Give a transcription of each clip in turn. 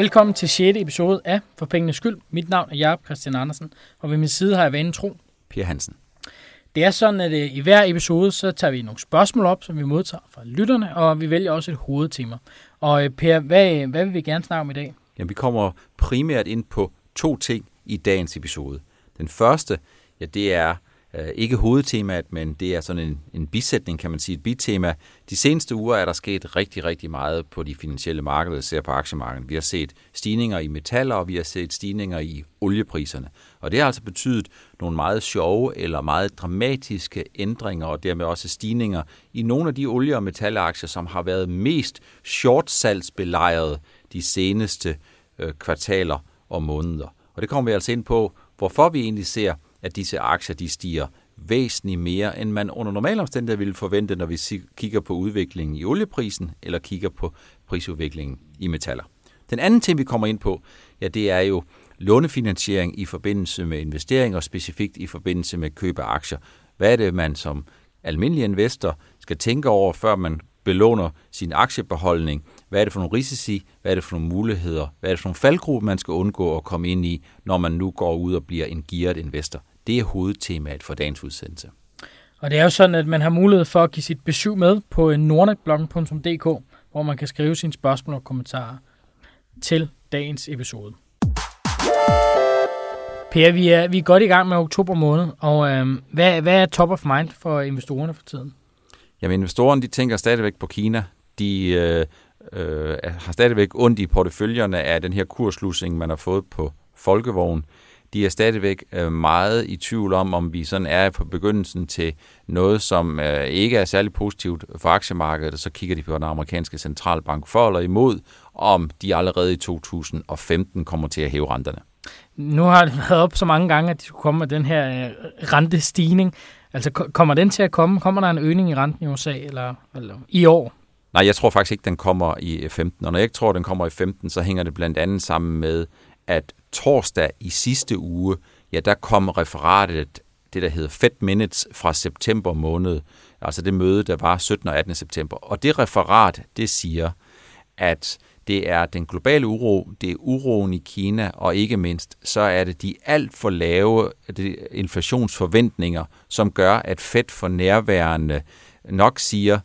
Velkommen til 6. episode af For Pengenes Skyld. Mit navn er Jacob Christian Andersen, og ved min side har jeg vanen tro. Per Hansen. Det er sådan, at øh, i hver episode, så tager vi nogle spørgsmål op, som vi modtager fra lytterne, og vi vælger også et hovedtema. Og øh, Per, hvad, hvad vil vi gerne snakke om i dag? Jamen, vi kommer primært ind på to ting i dagens episode. Den første, ja, det er øh, Øh, ikke hovedtemaet, men det er sådan en, en bisætning, kan man sige, et bitema. De seneste uger er der sket rigtig, rigtig meget på de finansielle markeder, især på aktiemarkedet. Vi har set stigninger i metaller, og vi har set stigninger i oliepriserne. Og det har altså betydet nogle meget sjove eller meget dramatiske ændringer, og dermed også stigninger i nogle af de olie- og metalaktier, som har været mest shortsalgsbelejret de seneste øh, kvartaler og måneder. Og det kommer vi altså ind på, hvorfor vi egentlig ser at disse aktier de stiger væsentligt mere, end man under normale omstændigheder ville forvente, når vi kigger på udviklingen i olieprisen eller kigger på prisudviklingen i metaller. Den anden ting, vi kommer ind på, ja, det er jo lånefinansiering i forbindelse med investeringer, og specifikt i forbindelse med køb af aktier. Hvad er det, man som almindelig investor skal tænke over, før man belåner sin aktiebeholdning? Hvad er det for nogle risici? Hvad er det for nogle muligheder? Hvad er det for nogle faldgrupper, man skal undgå at komme ind i, når man nu går ud og bliver en gearet investor? Det er hovedtemaet for dagens udsendelse. Og det er jo sådan, at man har mulighed for at give sit besøg med på nordnetbloggen.dk, hvor man kan skrive sine spørgsmål og kommentarer til dagens episode. Per, vi er, vi er godt i gang med oktober måned, og øh, hvad, hvad er top of mind for investorerne for tiden? Jamen, investorerne de tænker stadigvæk på Kina. De øh, øh, har stadigvæk ondt i porteføljerne af den her kurslusing, man har fået på folkevogn de er stadigvæk øh, meget i tvivl om, om vi sådan er på begyndelsen til noget, som øh, ikke er særlig positivt for aktiemarkedet, og så kigger de på den amerikanske centralbank for eller imod, om de allerede i 2015 kommer til at hæve renterne. Nu har det været op så mange gange, at de skulle komme med den her øh, rentestigning. Altså kommer den til at komme? Kommer der en øgning i renten i USA eller, eller i år? Nej, jeg tror faktisk ikke, den kommer i 15. Og når jeg ikke tror, den kommer i 15, så hænger det blandt andet sammen med, at torsdag i sidste uge, ja, der kom referatet, det der hedder Fed Minutes fra september måned, altså det møde, der var 17. og 18. september. Og det referat, det siger, at det er den globale uro, det er uroen i Kina, og ikke mindst, så er det de alt for lave inflationsforventninger, som gør, at Fed for nærværende nok siger,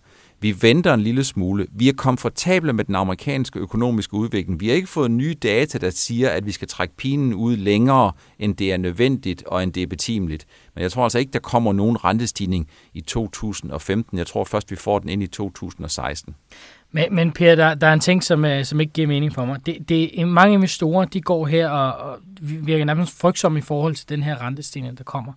vi venter en lille smule. Vi er komfortable med den amerikanske økonomiske udvikling. Vi har ikke fået nye data, der siger, at vi skal trække pinen ud længere, end det er nødvendigt og end det er betimeligt. Men jeg tror altså ikke, der kommer nogen rentestigning i 2015. Jeg tror først, vi får den ind i 2016. Men, men Per, der, der er en ting, som, øh, som ikke giver mening for mig. Det, det, mange investorer de går her og, og virker nærmest frygtsomme i forhold til den her rentestigning, der kommer.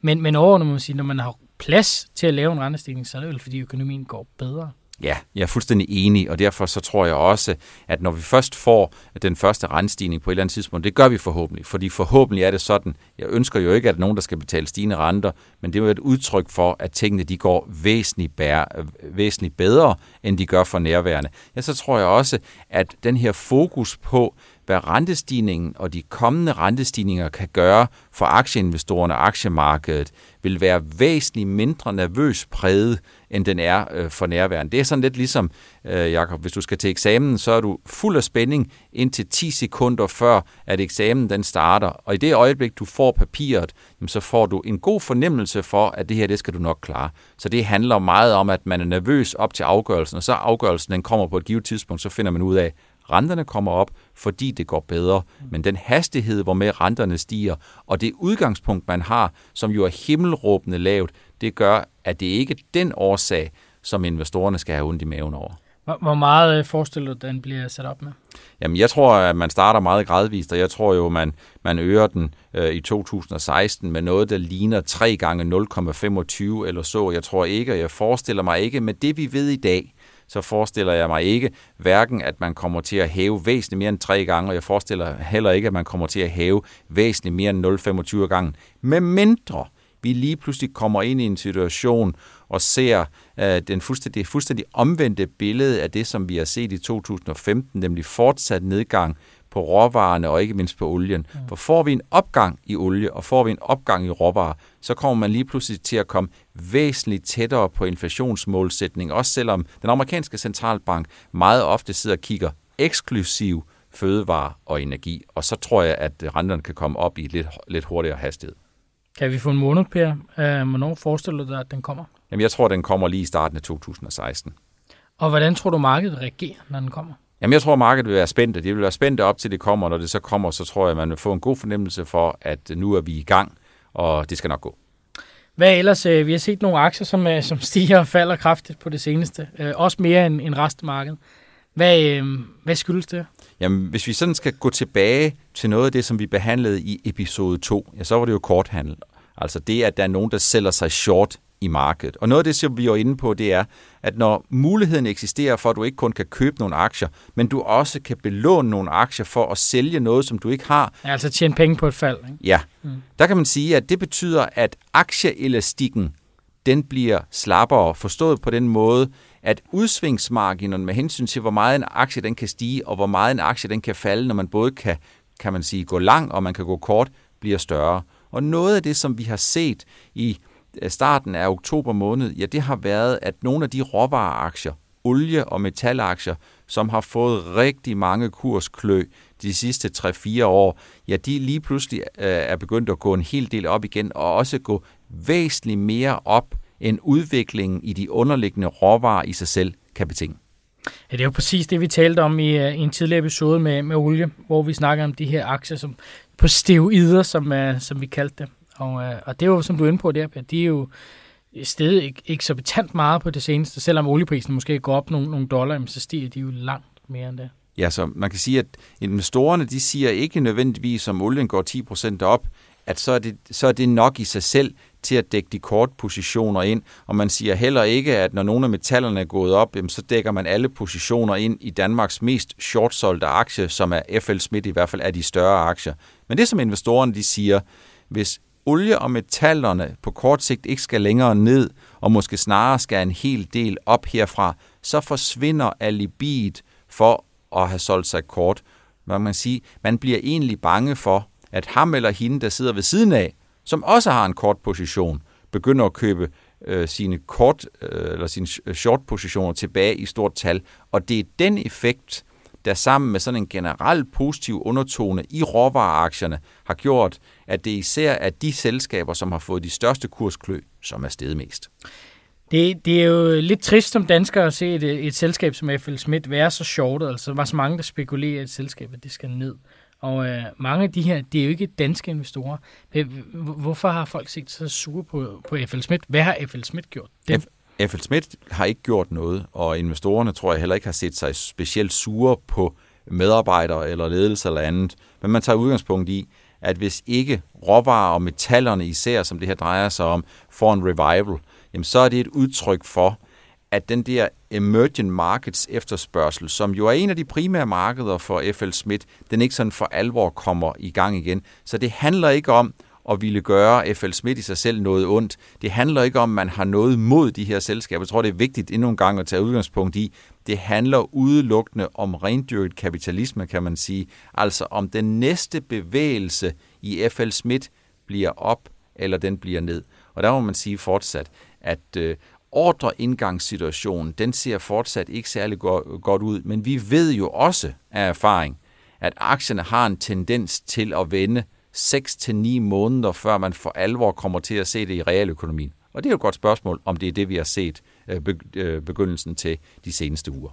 Men, men overordnet må man sige, når man har plads til at lave en rentestigning, så er det vel, fordi økonomien går bedre. Ja, jeg er fuldstændig enig, og derfor så tror jeg også, at når vi først får den første rentestigning på et eller andet tidspunkt, det gør vi forhåbentlig, fordi forhåbentlig er det sådan, jeg ønsker jo ikke, at nogen, der skal betale stigende renter, men det er jo et udtryk for, at tingene de går væsentligt, bære, væsentligt bedre, end de gør for nærværende. Ja, så tror jeg også, at den her fokus på, hvad rentestigningen og de kommende rentestigninger kan gøre for aktieinvestorerne og aktiemarkedet, vil være væsentligt mindre nervøs præget, end den er øh, for nærværende. Det er sådan lidt ligesom, øh, Jacob, hvis du skal til eksamen, så er du fuld af spænding indtil 10 sekunder før, at eksamen den starter. Og i det øjeblik, du får papiret, jamen, så får du en god fornemmelse for, at det her, det skal du nok klare. Så det handler meget om, at man er nervøs op til afgørelsen, og så afgørelsen den kommer på et givet tidspunkt, så finder man ud af, Renterne kommer op, fordi det går bedre, men den hastighed, hvor med renterne stiger, og det udgangspunkt, man har, som jo er himmelråbende lavt, det gør, at det ikke er den årsag, som investorerne skal have ondt i maven over. Hvor meget øh, forestiller du, den bliver sat op med? Jamen, jeg tror, at man starter meget gradvist, og jeg tror jo, man, man øger den øh, i 2016 med noget, der ligner 3 gange 0,25 eller så. Jeg tror ikke, og jeg forestiller mig ikke, med det vi ved i dag, så forestiller jeg mig ikke hverken, at man kommer til at hæve væsentligt mere end tre gange, og jeg forestiller heller ikke, at man kommer til at hæve væsentligt mere end 0,25 gange, med mindre vi lige pludselig kommer ind i en situation og ser uh, den fuldstændig, fuldstændig omvendte billede af det, som vi har set i 2015, nemlig fortsat nedgang på råvarerne og ikke mindst på olien. Mm. For får vi en opgang i olie, og får vi en opgang i råvarer, så kommer man lige pludselig til at komme væsentligt tættere på inflationsmålsætning, også selvom den amerikanske centralbank meget ofte sidder og kigger eksklusiv fødevare og energi. Og så tror jeg, at renterne kan komme op i lidt, lidt hurtigere hastighed. Kan vi få en måned, Per? Uh, hvornår forestiller du dig, at den kommer? Jamen, jeg tror, at den kommer lige i starten af 2016. Og hvordan tror du, markedet reagerer, når den kommer? Jamen, jeg tror, markedet vil være spændte. Det vil være spændte op til det kommer. Når det så kommer, så tror jeg, at man vil få en god fornemmelse for, at nu er vi i gang, og det skal nok gå. Hvad ellers? Øh, vi har set nogle aktier, som, øh, som stiger og falder kraftigt på det seneste. Øh, også mere end, end resten af markedet. Hvad, hvad skyldes det? Jamen, hvis vi sådan skal gå tilbage til noget af det, som vi behandlede i episode 2, ja, så var det jo korthandel. Altså det, at der er nogen, der sælger sig short i markedet. Og noget af det, som vi er inde på, det er, at når muligheden eksisterer for, at du ikke kun kan købe nogle aktier, men du også kan belåne nogle aktier for at sælge noget, som du ikke har. Ja, altså tjene penge på et fald. Ikke? Ja, mm. der kan man sige, at det betyder, at aktieelastikken, den bliver slappere, forstået på den måde, at udsvingsmarginerne med hensyn til, hvor meget en aktie den kan stige, og hvor meget en aktie den kan falde, når man både kan, kan man sige, gå lang, og man kan gå kort, bliver større. Og noget af det, som vi har set i starten af oktober måned, ja, det har været, at nogle af de råvareaktier, olie- og metalaktier, som har fået rigtig mange kursklø de sidste 3-4 år, ja, de lige pludselig øh, er begyndt at gå en hel del op igen, og også gå væsentligt mere op, end udviklingen i de underliggende råvarer i sig selv kan betinge. Ja, det er jo præcis det, vi talte om i, øh, i en tidligere episode med, med olie, hvor vi snakker om de her aktier som på steroider, som, uh, som vi kaldte det. Og, øh, og det er jo, som du er inde på der, de er jo stedet ikke, ikke så betant meget på det seneste. Selvom olieprisen måske går op nogle, nogle dollar, så stiger de jo langt mere end det. Ja, så man kan sige, at investorerne de siger ikke nødvendigvis, om olien går 10% op, at så er, det, så er det nok i sig selv til at dække de kort positioner ind. Og man siger heller ikke, at når nogle af metallerne er gået op, så dækker man alle positioner ind i Danmarks mest shortsolgte aktie, som er FL Smith i hvert fald er de større aktier. Men det som investorerne de siger, hvis olie og metallerne på kort sigt ikke skal længere ned, og måske snarere skal en hel del op herfra, så forsvinder alibiet for at have solgt sig kort. Man kan sige, man bliver egentlig bange for, at ham eller hende, der sidder ved siden af, som også har en kort position, begynder at købe øh, sine kort øh, eller sine short positioner tilbage i stort tal, og det er den effekt, der sammen med sådan en generel positiv undertone i råvareaktierne har gjort, at det især er de selskaber, som har fået de største kursklø, som er steget mest. Det, det er jo lidt trist som dansker at se et, et selskab som FL Schmidt være så shortet. Altså, der var så mange, der spekulerer at det skal ned. Og øh, mange af de her, det er jo ikke danske investorer. Hvorfor har folk set så sure på, på FL Schmidt? Hvad har FL Schmidt gjort? Det... F- FL Schmidt har ikke gjort noget, og investorerne tror jeg heller ikke har set sig specielt sure på medarbejdere eller ledelse eller andet. Men man tager udgangspunkt i, at hvis ikke råvarer og metallerne især, som det her drejer sig om, får en revival, jamen så er det et udtryk for, at den der emerging markets efterspørgsel, som jo er en af de primære markeder for FL Smith, den ikke sådan for alvor kommer i gang igen. Så det handler ikke om at ville gøre FL Smith i sig selv noget ondt. Det handler ikke om, at man har noget mod de her selskaber. Jeg tror, det er vigtigt endnu en gang at tage udgangspunkt i. Det handler udelukkende om rendyrket kapitalisme, kan man sige. Altså om den næste bevægelse i FL Smith bliver op, eller den bliver ned. Og der må man sige fortsat, at øh, ordreindgangssituationen, den ser fortsat ikke særlig godt ud, men vi ved jo også af erfaring, at aktierne har en tendens til at vende 6-9 måneder, før man for alvor kommer til at se det i realøkonomien. Og det er jo et godt spørgsmål, om det er det, vi har set øh, øh, begyndelsen til de seneste uger.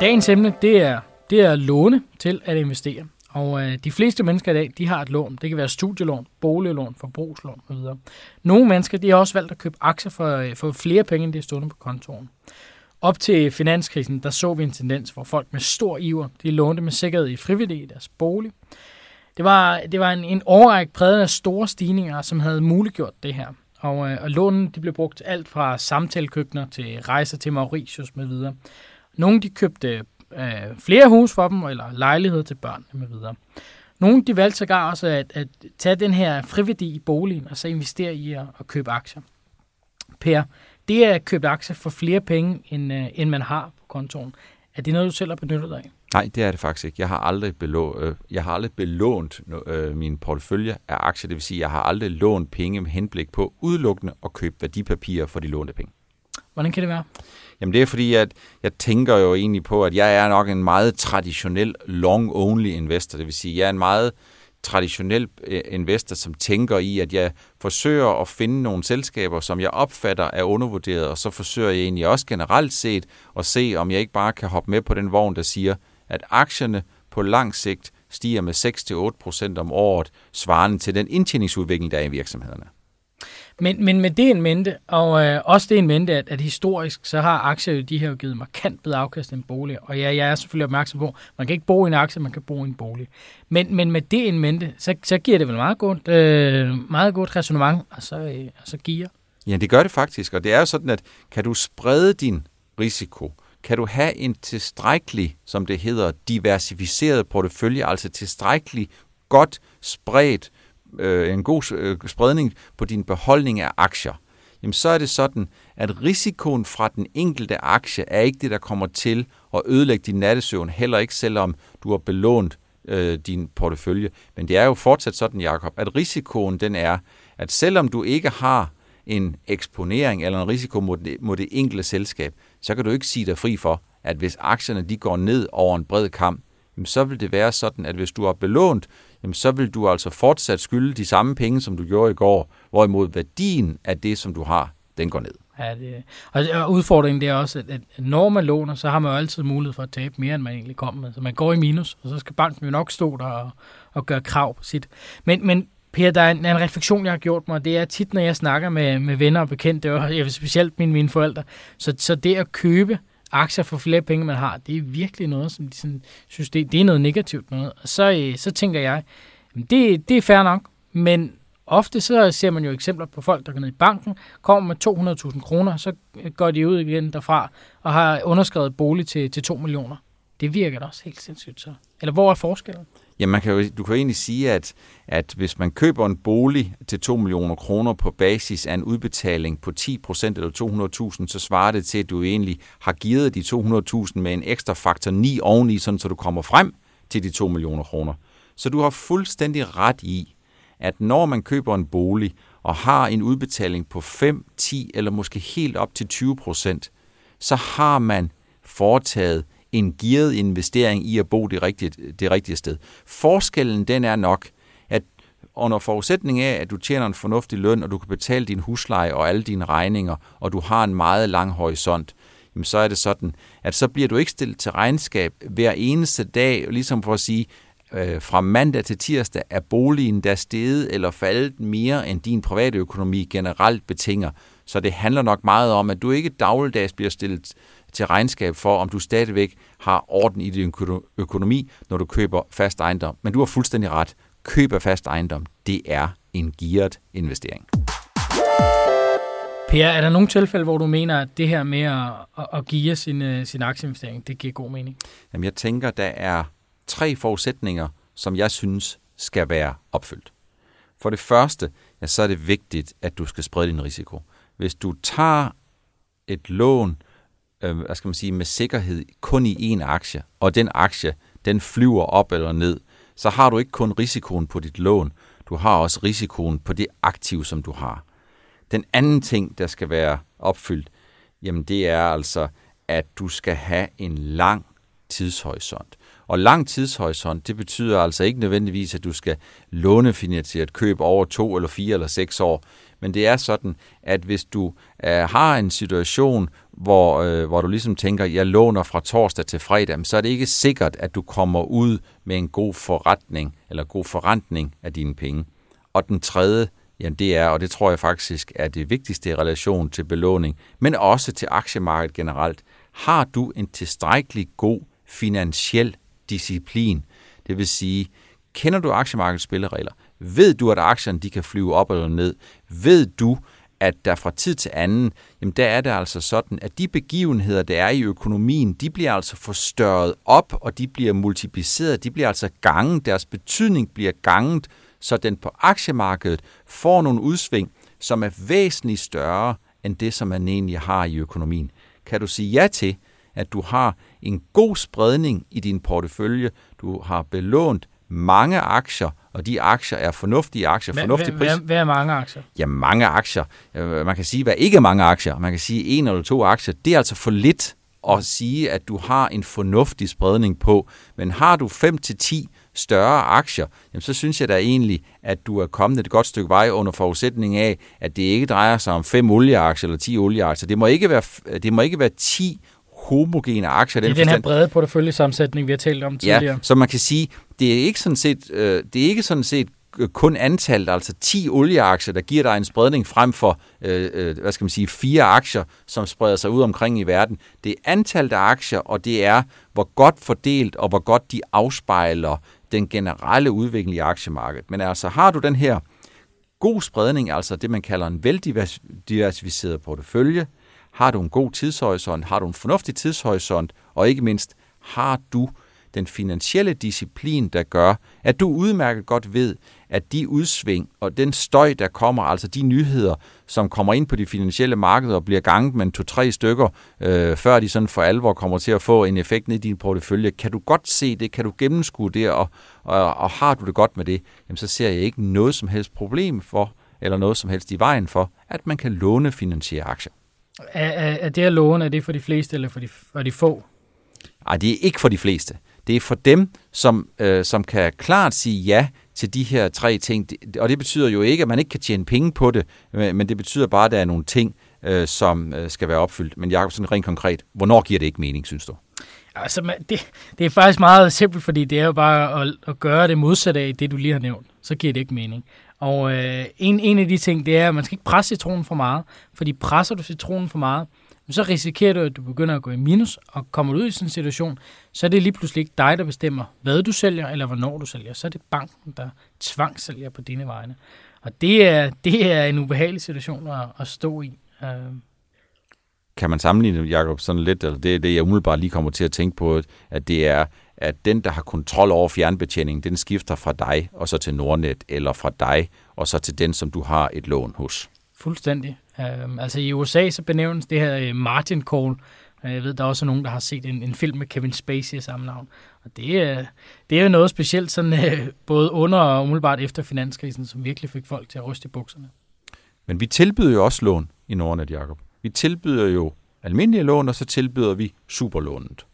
Dagens emne, det er, det er låne til at investere. Og øh, de fleste mennesker i dag, de har et lån. Det kan være studielån, boliglån, forbrugslån osv. Nogle mennesker, de har også valgt at købe aktier for, øh, for flere penge, end de er stående på kontoen. Op til finanskrisen, der så vi en tendens, hvor folk med stor iver, de lånte med sikkerhed i frivillige i deres bolig. Det var, det var en, en overrække præget af store stigninger, som havde muliggjort det her. Og, øh, og lånen de blev brugt alt fra samtalekøkkener til rejser til Mauritius med videre. Nogle de købte øh, flere hus for dem, eller lejligheder til børn med videre. Nogle de valgte sågar også at, at tage den her friværdi i boligen, og så investere i at, at købe aktier. Per, det er at købe aktier for flere penge, end, øh, end man har på kontoen. Er det noget, du selv har benyttet dig af? Nej, det er det faktisk ikke. Jeg har aldrig, belå, øh, jeg har aldrig belånt øh, min portefølje af aktier, det vil sige, jeg har aldrig lånt penge med henblik på udelukkende at købe værdipapirer for de lånte penge. Hvordan kan det være? Jamen det er fordi, at jeg tænker jo egentlig på, at jeg er nok en meget traditionel long-only investor. Det vil sige, at jeg er en meget traditionel øh, investor, som tænker i, at jeg forsøger at finde nogle selskaber, som jeg opfatter er undervurderet, og så forsøger jeg egentlig også generelt set at se, om jeg ikke bare kan hoppe med på den vogn, der siger, at aktierne på lang sigt stiger med 6-8% om året, svarende til den indtjeningsudvikling, der er i virksomhederne. Men, men med det en mente, og øh, også det en mente, at, at historisk, så har aktier jo de her jo givet markant bedre afkast end bolig. Og ja, jeg er selvfølgelig opmærksom på, man kan ikke bo i en aktie, man kan bo i en bolig. Men, men med det en mente, så, så giver det vel meget godt, øh, meget godt resonemang, og så, øh, og så giver. Ja, det gør det faktisk, og det er jo sådan, at kan du sprede din risiko, kan du have en tilstrækkelig, som det hedder, diversificeret portefølje, altså tilstrækkelig godt spredt øh, en god øh, spredning på din beholdning af aktier, jamen så er det sådan, at risikoen fra den enkelte aktie er ikke det, der kommer til at ødelægge din nattesøvn, heller ikke selvom du har belånt øh, din portefølje. Men det er jo fortsat sådan, Jakob, at risikoen den er, at selvom du ikke har en eksponering eller en risiko mod det, mod det enkelte selskab, så kan du ikke sige dig fri for, at hvis aktierne de går ned over en bred kamp, så vil det være sådan, at hvis du har belånt jamen så vil du altså fortsat skylde de samme penge, som du gjorde i går, hvorimod værdien af det, som du har, den går ned. Ja, det, og udfordringen det er også, at, at når man låner, så har man jo altid mulighed for at tabe mere, end man egentlig kommer med. Så man går i minus, og så skal banken jo nok stå der og, og gøre krav på sit. Men, men Per, der er en, en refleksion, jeg har gjort mig, det er tit, når jeg snakker med, med venner og bekendte, og jeg specielt mine, mine forældre, så, så det at købe aktier for flere penge, man har, det er virkelig noget, som de sådan, synes, det, det er noget negativt noget. Og så, øh, så tænker jeg, det, det er fair nok, men ofte så ser man jo eksempler på folk, der går ned i banken, kommer med 200.000 kroner, så øh, går de ud igen derfra og har underskrevet bolig til, til 2 millioner. Det virker da også helt sindssygt så. Eller hvor er forskellen? Ja, man kan jo, du kan jo egentlig sige, at, at hvis man køber en bolig til 2 millioner kroner på basis af en udbetaling på 10 procent eller 200.000, så svarer det til, at du egentlig har givet de 200.000 med en ekstra faktor 9 oveni, sådan så du kommer frem til de 2 millioner kroner. Så du har fuldstændig ret i, at når man køber en bolig og har en udbetaling på 5, 10 eller måske helt op til 20 procent, så har man foretaget en gearet investering i at bo det rigtige, det rigtige sted. Forskellen den er nok, at under forudsætning af, at du tjener en fornuftig løn, og du kan betale din husleje og alle dine regninger, og du har en meget lang horisont, jamen så er det sådan, at så bliver du ikke stillet til regnskab hver eneste dag, ligesom for at sige, øh, fra mandag til tirsdag er boligen der steget eller faldet mere, end din private økonomi generelt betinger. Så det handler nok meget om, at du ikke dagligdags bliver stillet til regnskab for, om du stadigvæk har orden i din økonomi, når du køber fast ejendom. Men du har fuldstændig ret. Køb af fast ejendom, det er en gearet investering. Per, er der nogle tilfælde, hvor du mener, at det her med at, at give sin, øh, sin aktieinvestering, det giver god mening? Jamen, jeg tænker, der er tre forudsætninger, som jeg synes skal være opfyldt. For det første, ja, så er det vigtigt, at du skal sprede din risiko. Hvis du tager et lån, øh, hvad skal man sige, med sikkerhed kun i en aktie, og den aktie, den flyver op eller ned, så har du ikke kun risikoen på dit lån, du har også risikoen på det aktiv, som du har. Den anden ting, der skal være opfyldt, jamen det er altså, at du skal have en lang tidshorisont. Og lang tidshorisont, det betyder altså ikke nødvendigvis, at du skal lånefinansieret køb over to eller fire eller seks år. Men det er sådan, at hvis du øh, har en situation, hvor, øh, hvor du ligesom tænker, jeg låner fra torsdag til fredag, så er det ikke sikkert, at du kommer ud med en god forretning eller god forrentning af dine penge. Og den tredje, jamen det er, og det tror jeg faktisk er det vigtigste i relation til belåning, men også til aktiemarkedet generelt. Har du en tilstrækkelig god finansiel disciplin? Det vil sige, kender du aktiemarkedets spilleregler? Ved du, at aktierne de kan flyve op eller ned? Ved du, at der fra tid til anden, jamen der er det altså sådan, at de begivenheder, der er i økonomien, de bliver altså forstørret op, og de bliver multipliceret, de bliver altså ganget, deres betydning bliver ganget, så den på aktiemarkedet får nogle udsving, som er væsentligt større end det, som man egentlig har i økonomien. Kan du sige ja til, at du har en god spredning i din portefølje, du har belånt mange aktier og de aktier er fornuftige aktier, fornuftige pris. Hvad, hvad er mange aktier? Ja, mange aktier. Man kan sige, hvad ikke er mange aktier. Man kan sige en eller to aktier. Det er altså for lidt at sige, at du har en fornuftig spredning på. Men har du 5 til 10 større aktier, jamen så synes jeg da egentlig, at du er kommet et godt stykke vej under forudsætning af, at det ikke drejer sig om fem olieaktier eller 10 olieaktier. Det må ikke være, det må ikke være 10 homogene aktier. Den det er den her brede porteføljesammensætning, vi har talt om tidligere. Ja, så man kan sige, det er ikke sådan set, øh, det er ikke sådan set øh, kun antallet, altså 10 olieaktier, der giver dig en spredning frem for, øh, øh, hvad skal man sige, fire aktier, som spreder sig ud omkring i verden. Det er antallet af aktier, og det er, hvor godt fordelt og hvor godt de afspejler den generelle udvikling i aktiemarkedet. Men altså, har du den her god spredning, altså det, man kalder en veldiversificeret portefølje, har du en god tidshorisont, har du en fornuftig tidshorisont, og ikke mindst, har du den finansielle disciplin, der gør, at du udmærket godt ved, at de udsving og den støj, der kommer, altså de nyheder, som kommer ind på de finansielle markeder og bliver ganget med to-tre stykker, øh, før de sådan for alvor kommer til at få en effekt ned i din portefølje, kan du godt se det, kan du gennemskue det, og, og, og har du det godt med det, jamen så ser jeg ikke noget som helst problem for, eller noget som helst i vejen for, at man kan låne finansiere aktier. Er, er, er det at låne, er det for de fleste eller for de, for de få? Nej, det er ikke for de fleste. Det er for dem, som, øh, som kan klart sige ja til de her tre ting. Og det betyder jo ikke, at man ikke kan tjene penge på det, men det betyder bare, at der er nogle ting, øh, som øh, skal være opfyldt. Men Jacob, sådan rent konkret, hvornår giver det ikke mening, synes du? Altså, det, det er faktisk meget simpelt, fordi det er jo bare at, at gøre det modsatte af det, du lige har nævnt. Så giver det ikke mening. Og øh, en, en af de ting, det er, at man skal ikke presse citronen for meget, fordi presser du citronen for meget, så risikerer du, at du begynder at gå i minus, og kommer du ud i sådan en situation, så er det lige pludselig ikke dig, der bestemmer, hvad du sælger, eller hvornår du sælger. Så er det banken, der tvangsælger på dine vegne. Og det er, det er en ubehagelig situation at, at stå i. Øh. Kan man sammenligne, Jacob, sådan lidt, eller det er det, jeg umiddelbart lige kommer til at tænke på, at det er, at den, der har kontrol over fjernbetjeningen, den skifter fra dig og så til Nordnet, eller fra dig og så til den, som du har et lån hos. Fuldstændig. Um, altså i USA så benævnes det her øh, uh, margin call. Uh, jeg ved, der er også nogen, der har set en, en film med Kevin Spacey i samme navn. Og det, uh, det er jo noget specielt, sådan, uh, både under og umiddelbart efter finanskrisen, som virkelig fik folk til at ryste i bukserne. Men vi tilbyder jo også lån i Nordnet, Jacob. Vi tilbyder jo almindelige lån, og så tilbyder vi superlånet.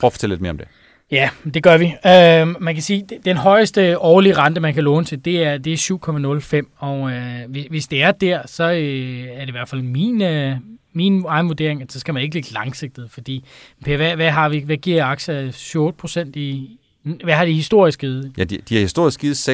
Prøv at fortælle lidt mere om det. Ja, det gør vi. Uh, man kan sige, at den højeste årlige rente, man kan låne til, det er, det er 7,05. Og uh, hvis det er der, så uh, er det i hvert fald min, uh, min egen vurdering, at så skal man ikke ligge langsigtet. Fordi hvad, hvad, har vi, hvad giver aktier 7 procent i, hvad har de historisk givet? Ja, de, de har historisk givet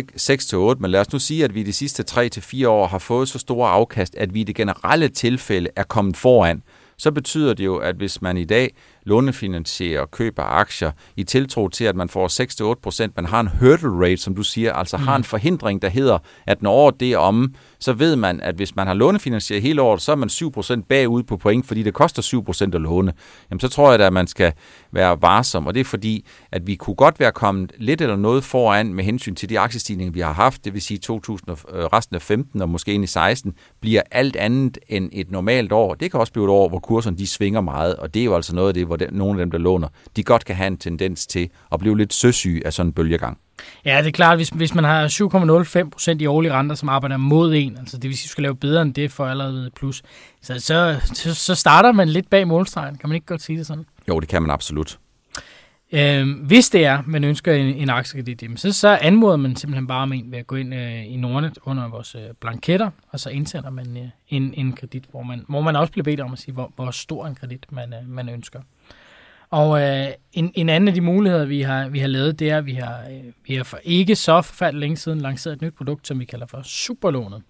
6-8, men lad os nu sige, at vi de sidste 3-4 år har fået så store afkast, at vi i det generelle tilfælde er kommet foran. Så betyder det jo, at hvis man i dag lånefinansierer og køber aktier i tiltro til, at man får 6-8 procent. Man har en hurdle rate, som du siger, altså mm. har en forhindring, der hedder, at når året det er omme, så ved man, at hvis man har lånefinansieret hele året, så er man 7 procent bagud på point, fordi det koster 7 procent at låne. Jamen så tror jeg da, at man skal være varsom, og det er fordi, at vi kunne godt være kommet lidt eller noget foran med hensyn til de aktiestigninger, vi har haft, det vil sige 2000 og øh, resten af 15 og måske ind i 16, bliver alt andet end et normalt år. Det kan også blive et år, hvor kurserne de svinger meget, og det er jo altså noget af det, hvor den, nogle af dem, der låner, de godt kan have en tendens til at blive lidt søsyge af sådan en bølgegang. Ja, det er klart, hvis, hvis man har 7,05 procent i årlige renter, som arbejder mod en, altså det vil sige, at du skal lave bedre end det for allerede plus, så, så, så, så starter man lidt bag målstregen. Kan man ikke godt sige det sådan? Jo, det kan man absolut. Øh, hvis det er, man ønsker en, en aktiekredit, så, så anmoder man simpelthen bare om en ved at gå ind øh, i Nordnet under vores øh, blanketter, og så indsender man øh, en, en kredit, hvor man, hvor man også bliver bedt om at sige, hvor, hvor stor en kredit man, øh, man ønsker. Og øh, en, en anden af de muligheder, vi har, vi har lavet, det er, at vi har, øh, vi har for ikke så forfærdeligt længe siden lanceret et nyt produkt, som vi kalder for Superlånet.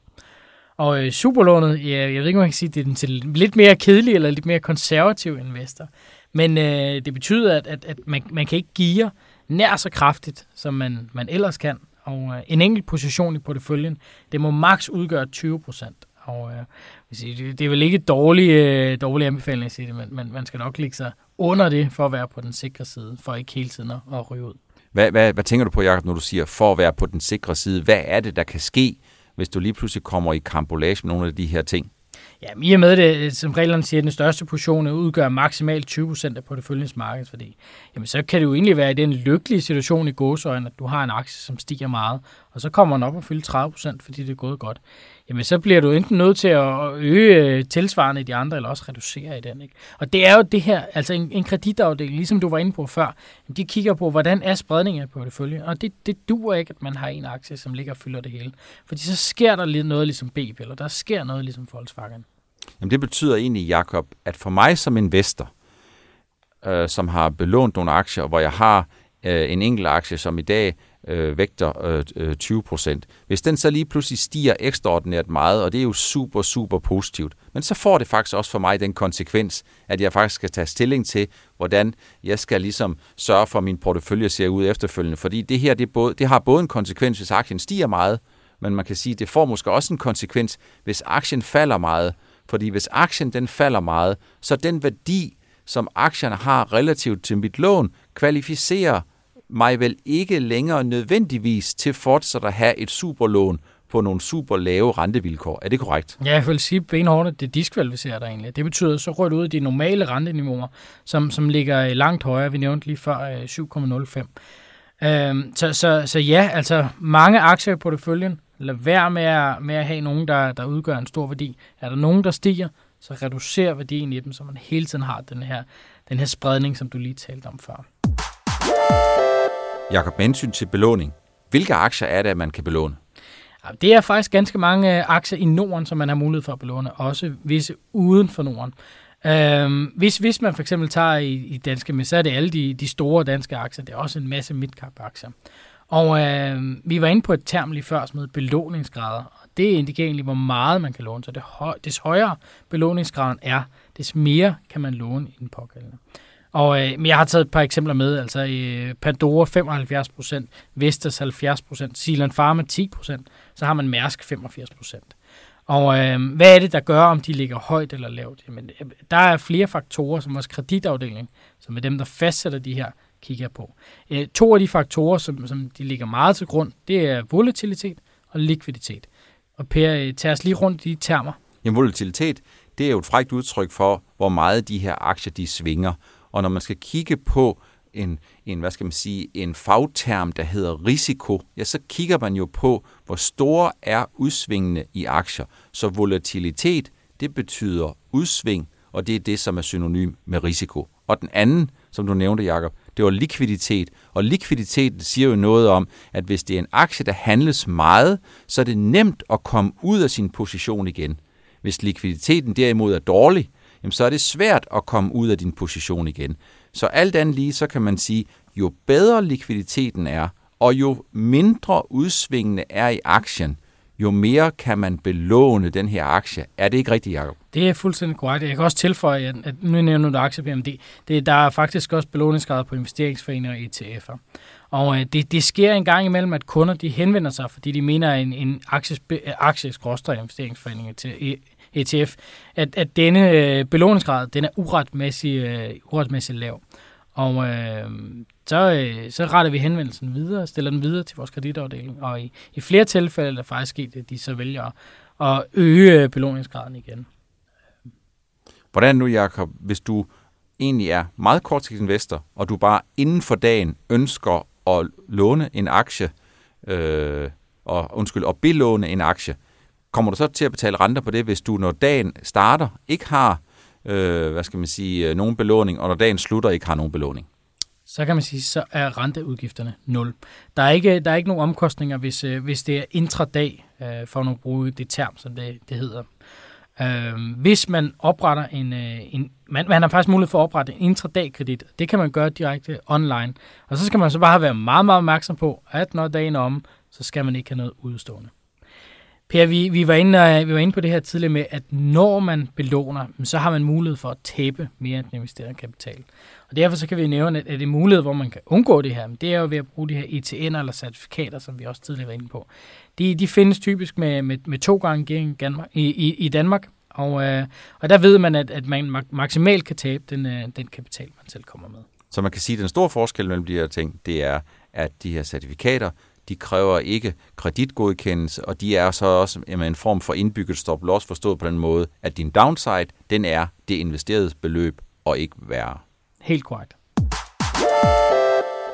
Og øh, Superlånet, ja, jeg ved ikke, om man kan sige, det er den til lidt mere kedelig eller lidt mere konservativ investor. Men øh, det betyder, at, at, at man, man kan ikke give nær så kraftigt, som man, man ellers kan. Og øh, en enkelt position i porteføljen, det må maks udgøre 20 procent. Og øh, det, det er vel ikke dårlig, øh, dårlig anbefaling at sige det, men man, man skal nok ligge sig under det, for at være på den sikre side, for ikke hele tiden at, at ryge ud. Hvad, hvad, hvad tænker du på, Jacob, når du siger, for at være på den sikre side? Hvad er det, der kan ske, hvis du lige pludselig kommer i kambolage med nogle af de her ting? Ja, i og med det, øh, som reglerne siger, at den største portion udgør maksimalt 20% af porteføljens markedsværdi, jamen så kan det jo egentlig være i den lykkelige situation i gåsøjne, at du har en aktie, som stiger meget, og så kommer den op og fylde 30%, fordi det er gået godt jamen så bliver du enten nødt til at øge øh, tilsvarende i de andre, eller også reducere i den. Ikke? Og det er jo det her, altså en, en kreditafdeling, ligesom du var inde på før, de kigger på, hvordan er spredningen af portefølje, og det, det duer ikke, at man har en aktie, som ligger og fylder det hele. Fordi så sker der lidt noget ligesom BP, eller der sker noget ligesom Volkswagen. Jamen det betyder egentlig, Jakob, at for mig som investor, øh, som har belånt nogle aktier, hvor jeg har øh, en enkelt aktie, som i dag øh, vægter øh, øh 20 procent. Hvis den så lige pludselig stiger ekstraordinært meget, og det er jo super, super positivt, men så får det faktisk også for mig den konsekvens, at jeg faktisk skal tage stilling til, hvordan jeg skal ligesom sørge for, at min portefølje ser ud efterfølgende. Fordi det her, det, både, det har både en konsekvens, hvis aktien stiger meget, men man kan sige, det får måske også en konsekvens, hvis aktien falder meget. Fordi hvis aktien den falder meget, så den værdi, som aktierne har relativt til mit lån, kvalificerer mig vel ikke længere nødvendigvis til fortsat at have et superlån på nogle super lave rentevilkår. Er det korrekt? Ja, jeg vil sige benhårdt, at det diskvalificerer dig egentlig. Det betyder, så rører du ud i de normale renteniveauer, som, som ligger øh, langt højere. Vi nævnte lige før øh, 7,05. Øhm, så, så, så ja, altså mange aktier i porteføljen. Lad være med at, med at have nogen, der, der udgør en stor værdi. Er der nogen, der stiger, så reducer værdien i dem, så man hele tiden har den her, den her spredning, som du lige talte om før. Jakob, med hensyn til belåning, hvilke aktier er det, at man kan belåne? Det er faktisk ganske mange øh, aktier i Norden, som man har mulighed for at belåne, også visse uden for Norden. Øhm, hvis, hvis man for eksempel tager i, i danske, så er det alle de, de store danske aktier. Det er også en masse midcap-aktier. Og øh, vi var inde på et term lige før, som hedder belåningsgrader. Og det indikerer egentlig, hvor meget man kan låne. Så det høj, des højere belåningsgraden er, des mere kan man låne i den pågældende. Og øh, jeg har taget et par eksempler med, altså øh, Pandora 75%, Vestas 70%, Silan Pharma 10%, så har man Mærsk 85%. Og øh, hvad er det, der gør, om de ligger højt eller lavt? Jamen, øh, der er flere faktorer, som vores kreditafdeling, som er dem, der fastsætter de her, kigger på. Øh, to af de faktorer, som, som de ligger meget til grund, det er volatilitet og likviditet. Og Per, øh, tag os lige rundt i de termer. Jamen, volatilitet, det er jo et frækt udtryk for, hvor meget de her aktier, de svinger. Og når man skal kigge på en, en, hvad skal man sige, en fagterm, der hedder risiko, ja, så kigger man jo på, hvor store er udsvingene i aktier. Så volatilitet, det betyder udsving, og det er det, som er synonym med risiko. Og den anden, som du nævnte, Jakob, det var likviditet. Og likviditeten siger jo noget om, at hvis det er en aktie, der handles meget, så er det nemt at komme ud af sin position igen. Hvis likviditeten derimod er dårlig, jamen så er det svært at komme ud af din position igen. Så alt andet lige, så kan man sige, jo bedre likviditeten er, og jo mindre udsvingende er i aktien, jo mere kan man belåne den her aktie. Er det ikke rigtigt, Jacob? Det er fuldstændig korrekt. Jeg kan også tilføje, at, nu nævner du aktie BMD. Det, der er faktisk også belåningsgrader på investeringsforeninger og ETF'er. Og øh, det, det sker en gang imellem, at kunder de henvender sig, fordi de mener, at en, en aktie, investeringsforening til ETF, at, at denne øh, belåningsgrad, den er uretmæssig, øh, uretmæssig lav. Og øh, så, øh, så retter vi henvendelsen videre, stiller den videre til vores kreditafdeling, og i, i flere tilfælde er det faktisk sket, at de så vælger at øge øh, belåningsgraden igen. Hvordan nu, Jakob, hvis du egentlig er meget kortsigtet investor, og du bare inden for dagen ønsker at låne en aktie, øh, og, undskyld, at belåne en aktie, kommer du så til at betale renter på det, hvis du, når dagen starter, ikke har, øh, hvad skal man sige, øh, nogen belåning, og når dagen slutter, ikke har nogen belåning? Så kan man sige, så er renteudgifterne 0. Der er ikke, der er ikke nogen omkostninger, hvis, øh, hvis det er intradag, øh, for at bruge det term, som det, det hedder. Øh, hvis man opretter en, øh, en man, man har faktisk mulighed for at oprette en intradag-kredit. Det kan man gøre direkte online. Og så skal man så bare være meget, meget opmærksom på, at når dagen er om, så skal man ikke have noget udstående. Per, vi, vi, var inde, øh, vi var inde på det her tidligere med, at når man belåner, så har man mulighed for at tabe mere end den investerede kapital. Og derfor så kan vi nævne, at det er mulighed, hvor man kan undgå det her. Men det er jo ved at bruge de her ETN'er eller certifikater, som vi også tidligere var inde på. De, de findes typisk med, med, med to gange gering i, i, i Danmark. Og, øh, og der ved man, at, at man maksimalt kan tabe den, øh, den kapital, man selv kommer med. Så man kan sige, at den store forskel mellem de her ting, det er, at de her certifikater, de kræver ikke kreditgodkendelse, og de er så også en form for indbygget stop loss, forstået på den måde, at din downside, den er det investerede beløb, og ikke værre. Helt korrekt.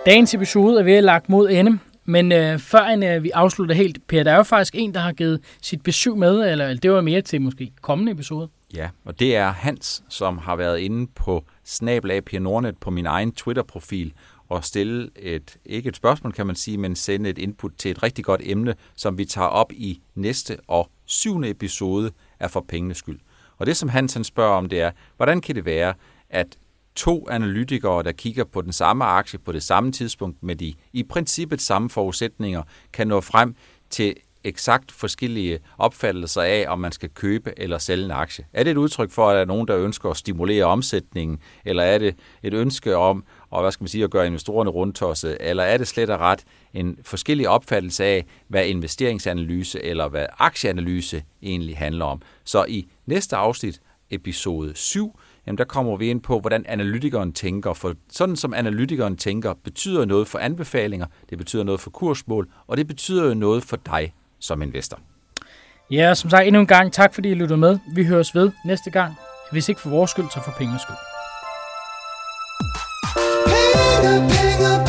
Dagens episode er ved at lagt mod ende, men øh, før en, øh, vi afslutter helt, Per, der er jo faktisk en, der har givet sit besøg med, eller det var mere til måske kommende episode. Ja, og det er Hans, som har været inde på snablag på min egen Twitter-profil og stille et, ikke et spørgsmål kan man sige, men sende et input til et rigtig godt emne, som vi tager op i næste og syvende episode af For Pengenes Skyld. Og det, som Hans han spørger om, det er, hvordan kan det være, at to analytikere, der kigger på den samme aktie på det samme tidspunkt med de i princippet samme forudsætninger, kan nå frem til eksakt forskellige opfattelser af, om man skal købe eller sælge en aktie. Er det et udtryk for, at der er nogen, der ønsker at stimulere omsætningen, eller er det et ønske om og hvad skal man sige, at gøre investorerne rundtosset, eller er det slet og ret en forskellig opfattelse af, hvad investeringsanalyse eller hvad aktieanalyse egentlig handler om. Så i næste afsnit, episode 7, jamen der kommer vi ind på, hvordan analytikeren tænker. For sådan som analytikeren tænker, betyder noget for anbefalinger, det betyder noget for kursmål, og det betyder noget for dig som investor. Ja, som sagt endnu en gang, tak fordi I lyttede med. Vi høres ved næste gang. Hvis ikke for vores skyld, så for pengenes skyld. Pay the